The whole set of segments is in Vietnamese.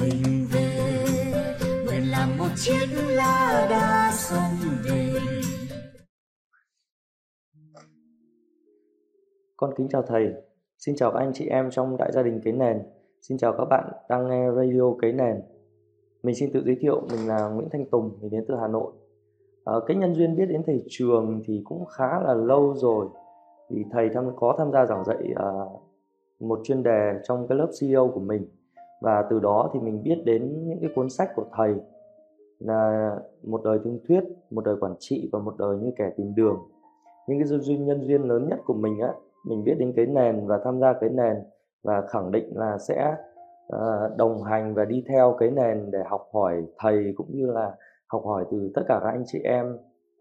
mình về. Nguyện làm một chiếc lá đa sông về. Con kính chào thầy, xin chào các anh chị em trong đại gia đình Cấy Nền, xin chào các bạn đang nghe radio Cấy Nền. Mình xin tự giới thiệu, mình là Nguyễn Thanh Tùng, mình đến từ Hà Nội. À, cái nhân duyên biết đến thầy trường thì cũng khá là lâu rồi, vì thầy tham có tham gia giảng dạy à, một chuyên đề trong cái lớp CEO của mình và từ đó thì mình biết đến những cái cuốn sách của thầy là một đời thương thuyết, một đời quản trị và một đời như kẻ tìm đường. Những cái duyên nhân duyên lớn nhất của mình á mình biết đến cái nền và tham gia cái nền và khẳng định là sẽ uh, đồng hành và đi theo cái nền để học hỏi thầy cũng như là học hỏi từ tất cả các anh chị em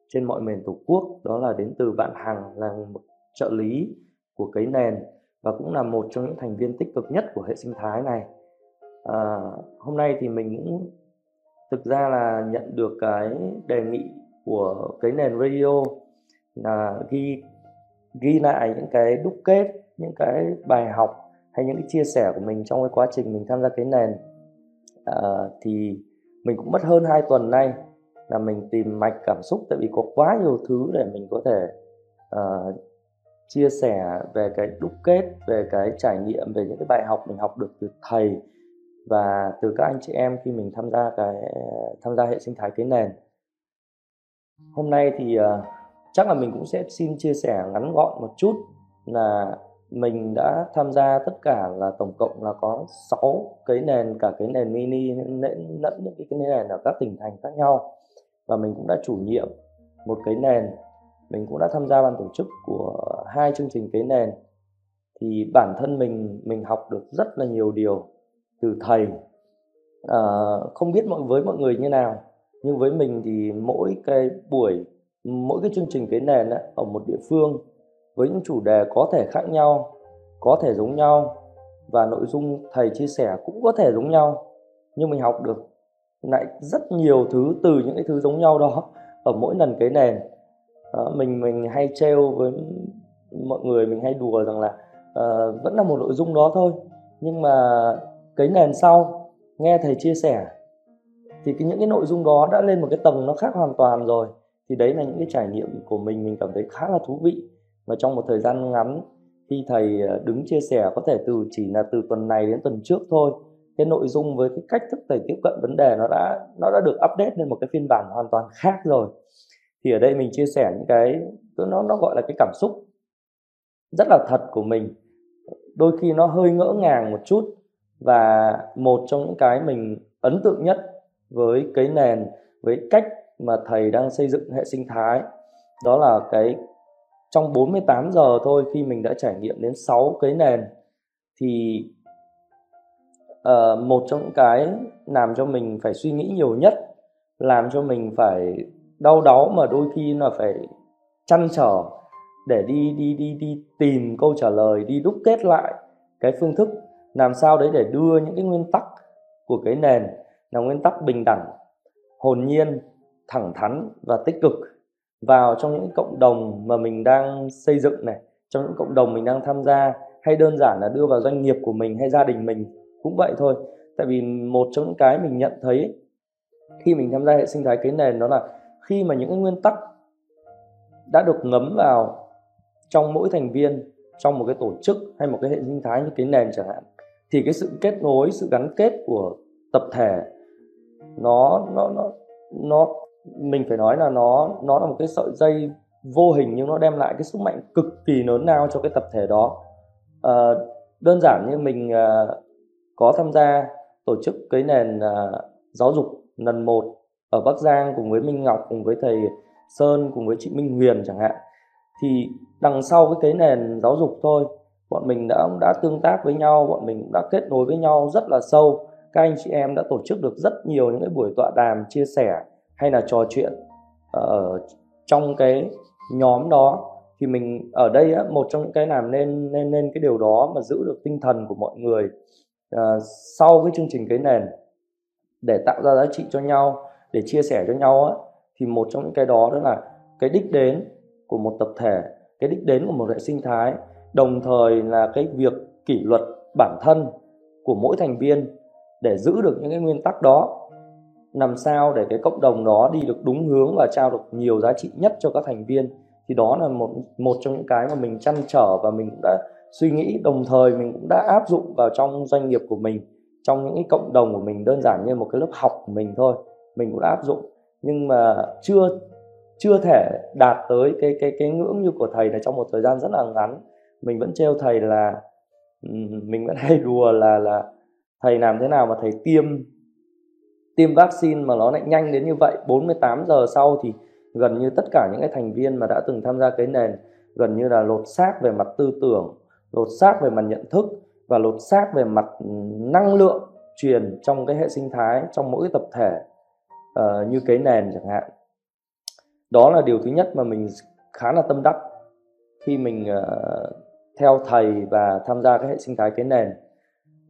trên mọi miền tổ quốc đó là đến từ bạn Hằng là một trợ lý của cái nền và cũng là một trong những thành viên tích cực nhất của hệ sinh thái này à, hôm nay thì mình cũng thực ra là nhận được cái đề nghị của cái nền radio là ghi ghi lại những cái đúc kết những cái bài học hay những cái chia sẻ của mình trong cái quá trình mình tham gia cái nền. À, thì mình cũng mất hơn 2 tuần nay là mình tìm mạch cảm xúc tại vì có quá nhiều thứ để mình có thể uh, chia sẻ về cái đúc kết về cái trải nghiệm về những cái bài học mình học được từ thầy và từ các anh chị em khi mình tham gia cái tham gia hệ sinh thái cái nền. Hôm nay thì uh, chắc là mình cũng sẽ xin chia sẻ ngắn gọn một chút là mình đã tham gia tất cả là tổng cộng là có 6 cái nền cả cái nền mini lẫn lẫn những cái nền ở các tỉnh thành khác nhau. Và mình cũng đã chủ nhiệm một cái nền. Mình cũng đã tham gia ban tổ chức của hai chương trình cái nền. Thì bản thân mình mình học được rất là nhiều điều từ thầy. À, không biết mọi với mọi người như nào nhưng với mình thì mỗi cái buổi mỗi cái chương trình cái nền ấy, ở một địa phương với những chủ đề có thể khác nhau có thể giống nhau và nội dung thầy chia sẻ cũng có thể giống nhau nhưng mình học được lại rất nhiều thứ từ những cái thứ giống nhau đó ở mỗi lần cái nền. À, mình mình hay trêu với mọi người mình hay đùa rằng là uh, vẫn là một nội dung đó thôi nhưng mà cái nền sau nghe thầy chia sẻ. Thì cái, những cái nội dung đó đã lên một cái tầng nó khác hoàn toàn rồi. Thì đấy là những cái trải nghiệm của mình mình cảm thấy khá là thú vị. Và trong một thời gian ngắn khi thầy ờ, đứng chia sẻ có thể từ chỉ là từ tuần này đến tuần trước thôi cái nội dung với cái cách thức thầy tiếp cận vấn đề nó đã nó đã được update lên một cái phiên bản hoàn toàn khác rồi. Thì ở đây mình chia sẻ những cái nó nó gọi là cái cảm xúc rất là thật của mình. Đôi khi nó hơi ngỡ ngàng một chút và một trong những cái mình ấn tượng nhất với cái nền với cách mà thầy đang xây dựng hệ sinh thái đó là cái trong 48 giờ thôi khi mình đã trải nghiệm đến 6 cái nền thì uh, một trong những cái làm cho mình phải suy nghĩ nhiều nhất làm cho mình phải đau đáu mà đôi khi là phải chăn trở để đi đi đi đi tìm câu trả lời đi đúc kết lại cái phương thức làm sao đấy để đưa những cái nguyên tắc của cái nền là nguyên tắc bình đẳng, hồn nhiên, thẳng thắn và tích cực vào trong những cộng đồng mà mình đang xây dựng này, trong những cộng đồng mình đang tham gia, hay đơn giản là đưa vào doanh nghiệp của mình hay gia đình mình, cũng vậy thôi. Tại vì một trong những cái mình nhận thấy khi mình tham gia hệ sinh thái cái nền đó là khi mà những cái nguyên tắc đã được ngấm vào trong mỗi thành viên, trong một cái tổ chức hay một cái hệ sinh thái như cái nền chẳng hạn thì cái sự kết nối sự gắn kết của tập thể nó nó nó nó mình phải nói là nó nó là một cái sợi dây vô hình nhưng nó đem lại cái sức mạnh cực kỳ lớn lao cho cái tập thể đó. À, đơn giản như mình à, có tham gia tổ chức cái nền à, giáo dục lần một ở Bắc Giang cùng với Minh Ngọc cùng với thầy Sơn cùng với chị Minh Huyền chẳng hạn. Thì đằng sau cái cái nền giáo dục thôi bọn mình đã đã tương tác với nhau bọn mình đã kết nối với nhau rất là sâu. Các anh chị em đã tổ chức được rất nhiều những cái buổi tọa đàm chia sẻ hay là trò chuyện ờ, ở trong cái nhóm đó. Thì mình ở đây á, một trong những cái làm nên nên nên cái điều đó mà giữ được tinh thần của mọi người uh, sau cái chương trình cái nền để tạo ra giá trị cho nhau để chia sẻ cho nhau á, thì một trong những cái đó đó là cái đích đến của một tập thể cái đích đến của một hệ sinh thái đồng thời là cái việc kỷ luật bản thân của mỗi thành viên để giữ được những cái nguyên tắc đó, làm sao để cái cộng đồng đó đi được đúng hướng và trao được nhiều giá trị nhất cho các thành viên. Thì đó là một một trong những cái mà mình chăn trở và mình cũng đã suy nghĩ. Đồng thời mình cũng đã áp dụng vào trong doanh nghiệp của mình, trong những cái cộng đồng của mình, đơn giản như một cái lớp học của mình thôi. Mình cũng đã áp dụng. Nhưng mà chưa chưa thể đạt tới cái cái cái ngưỡng như của thầy là trong một thời gian rất là ngắn mình vẫn trêu thầy là mình vẫn hay đùa là là thầy làm thế nào mà thầy tiêm tiêm vaccine mà nó lại nhanh đến như vậy. 48 giờ sau thì gần như tất cả những cái thành viên mà đã từng tham gia cái nền gần như là lột xác về mặt tư tưởng lột xác về mặt nhận thức và lột xác về mặt năng lượng truyền trong cái hệ sinh thái trong mỗi tập thể uh, như cái nền chẳng hạn. Đó là điều thứ nhất mà mình khá là tâm đắc khi mình uh, theo thầy và tham gia cái hệ sinh thái cái nền.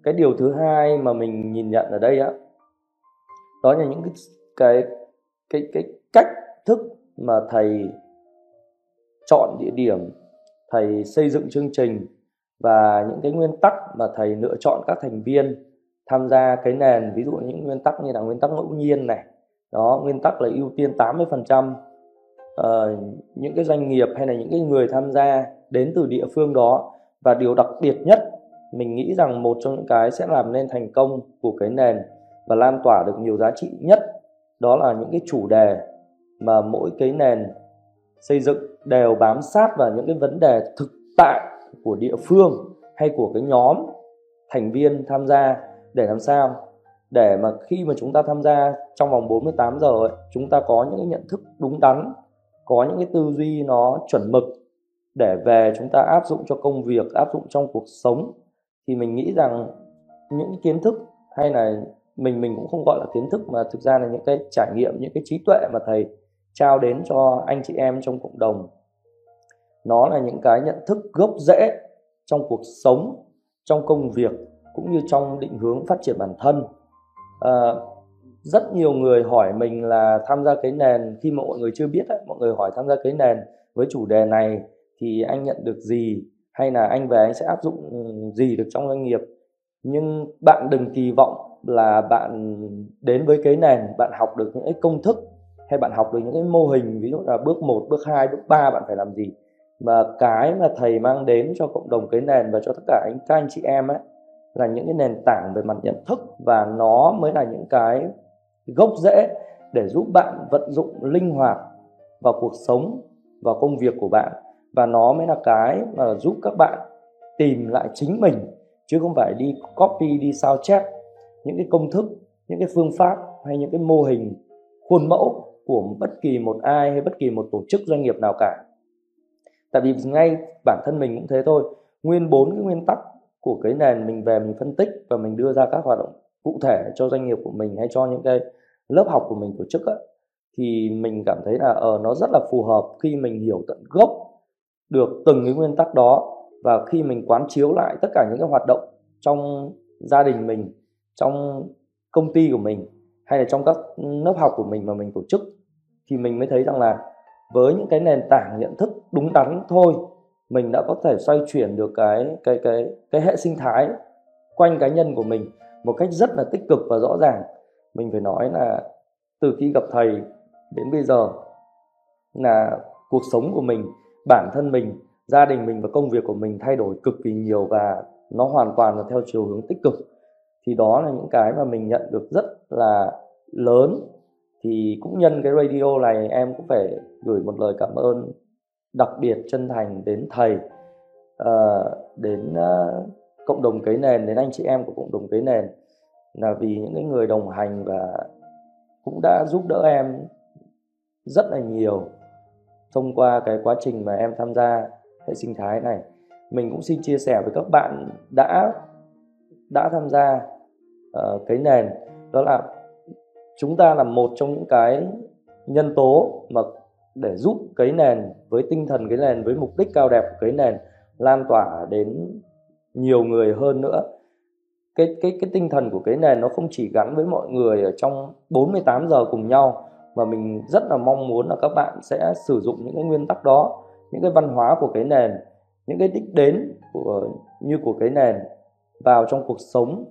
Cái điều thứ hai mà mình nhìn nhận ở đây á, đó là những cái cái cái cái cách thức mà thầy chọn địa điểm, thầy xây dựng chương trình và những cái nguyên tắc mà thầy lựa chọn các thành viên tham gia cái nền. Ví dụ những nguyên tắc như là nguyên tắc ngẫu nhiên này, đó, nguyên tắc là ưu tiên 80% uh, những cái doanh nghiệp hay là những cái người tham gia đến từ địa phương đó. Và điều đặc biệt nhất mình nghĩ rằng một trong những cái sẽ làm nên thành công của cái nền và lan tỏa được nhiều giá trị nhất đó là những cái chủ đề mà mỗi cái nền xây dựng đều bám sát vào những cái vấn đề thực tại của địa phương hay của cái nhóm thành viên tham gia để làm sao để mà khi mà chúng ta tham gia trong vòng 48 giờ ấy, chúng ta có những cái nhận thức đúng đắn có những cái tư duy nó chuẩn mực để về chúng ta áp dụng cho công việc áp dụng trong cuộc sống thì mình nghĩ rằng những kiến thức hay là mình mình cũng không gọi là kiến thức mà thực ra là những cái trải nghiệm những cái trí tuệ mà thầy trao đến cho anh chị em trong cộng đồng. Nó là những cái nhận thức gốc rễ trong cuộc sống trong công việc cũng như trong định hướng phát triển bản thân. À, rất nhiều người hỏi mình là tham gia cái nền. Khi mà mọi người chưa biết ấy, mọi người hỏi tham gia cái nền với chủ đề này thì anh nhận được gì? Hay là anh về anh sẽ áp dụng ừ, gì được trong doanh nghiệp? Nhưng bạn đừng kỳ vọng là bạn đến với cái nền bạn học được những cái công thức hay bạn học được những cái mô hình ví dụ là bước 1, bước 2, bước 3 bạn phải làm gì. Mà cái mà thầy mang đến cho cộng đồng cái nền và cho tất cả anh các anh chị em ấy là những cái nền tảng về mặt nhận thức và nó mới là những cái gốc rễ để giúp bạn vận dụng linh hoạt vào cuộc sống, vào công việc của bạn. Và nó mới là cái mà giúp các bạn tìm lại chính mình, chứ không phải đi copy, đi sao chép những cái công thức, những cái phương pháp hay những cái mô hình khuôn mẫu của bất kỳ một ai hay bất kỳ một tổ chức, doanh nghiệp nào cả. Tại vì ngay bản thân mình cũng thế thôi. Nguyên bốn cái nguyên tắc của cái nền mình về mình phân tích và mình đưa ra các hoạt động cụ thể cho doanh nghiệp của mình hay cho những cái lớp học của mình tổ chức ấy, thì mình cảm thấy là ở uh, nó rất là phù hợp khi mình hiểu tận gốc được từng cái nguyên tắc đó và khi mình quán chiếu lại tất cả những cái hoạt động trong gia đình mình trong công ty của mình hay là trong các lớp học của mình mà mình tổ chức thì mình mới thấy rằng là với những cái nền tảng nhận thức đúng đắn thôi mình đã có thể xoay chuyển được cái cái cái cái hệ sinh thái quanh cá nhân của mình một cách rất là tích cực và rõ ràng. Mình phải nói là từ khi gặp thầy đến bây giờ là cuộc sống của mình bản thân mình gia đình mình và công việc của mình thay đổi cực kỳ nhiều và nó hoàn toàn là theo chiều hướng tích cực. Thì đó là những cái mà mình nhận được rất là lớn. Thì cũng nhân cái radio này em cũng phải gửi một lời cảm ơn đặc biệt chân thành đến thầy uh, đến uh, cộng đồng cấy nền đến anh chị em của cộng đồng cấy nền là vì những cái người đồng hành và cũng đã giúp đỡ em rất là nhiều thông qua cái quá trình mà em tham gia hệ sinh thái này. Mình cũng xin chia sẻ với các bạn đã đã tham gia uh, cái nền. Đó là chúng ta là một trong những cái nhân tố mà để giúp cái nền với tinh thần cái nền với mục đích cao đẹp của cái nền lan tỏa đến nhiều người hơn nữa. Cái cái cái tinh thần của cái nền nó không chỉ gắn với mọi người ở trong 48 giờ cùng nhau mà mình rất là mong muốn là các bạn sẽ sử dụng những cái nguyên tắc đó những cái văn hóa của cái nền những cái đích đến của như của cái nền vào trong cuộc sống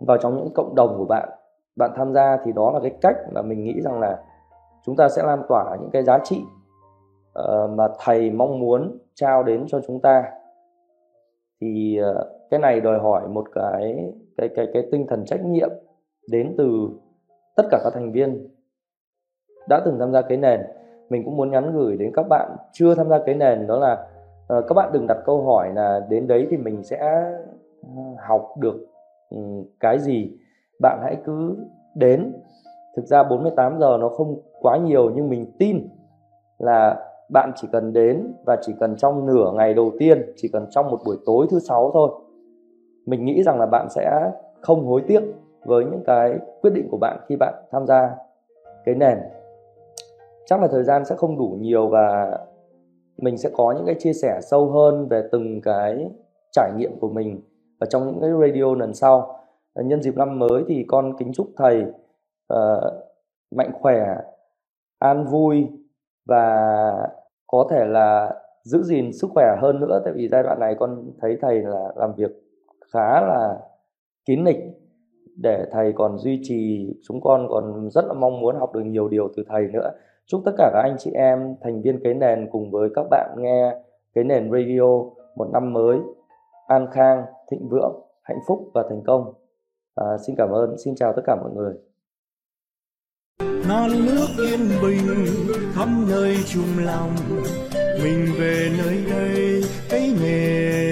vào trong những cộng đồng của bạn. Bạn tham gia thì đó là cái cách mà mình nghĩ rằng là chúng ta sẽ lan tỏa những cái giá trị uh, mà thầy mong muốn trao đến cho chúng ta thì ờ, cái này đòi hỏi một cái cái cái cái tinh thần trách nhiệm đến từ tất cả các thành viên đã từng tham gia cái nền. Mình cũng muốn nhắn gửi đến các bạn chưa tham gia cái nền đó là uh, các bạn đừng đặt câu hỏi là đến đấy thì mình sẽ ờ, học được um, cái gì. Bạn hãy cứ đến. Thực ra 48 giờ nó không quá nhiều nhưng mình tin là bạn chỉ cần đến và chỉ cần trong nửa ngày đầu tiên chỉ cần trong một buổi tối thứ sáu thôi mình nghĩ rằng là bạn sẽ không hối tiếc với những cái quyết định của bạn khi bạn tham gia cái nền. Chắc là thời gian sẽ không đủ nhiều và mình sẽ có những cái chia sẻ sâu hơn về từng cái trải nghiệm của mình và trong những cái radio lần sau. Nhân dịp năm mới thì con kính chúc thầy uh, mạnh khỏe an vui và có thể là giữ gìn sức khỏe hơn nữa tại vì giai đoạn này con thấy thầy là làm việc khá là kín lịch để thầy còn duy trì chúng con còn rất là mong muốn học được nhiều điều từ thầy nữa. Chúc tất cả các anh chị em thành viên cái nền cùng với các bạn nghe cái nền radio một năm mới an khang thịnh vượng hạnh phúc và thành công. À, xin cảm ơn xin chào tất cả mọi người non nước yên bình khắp nơi chung lòng. Mình về nơi đây cái nghề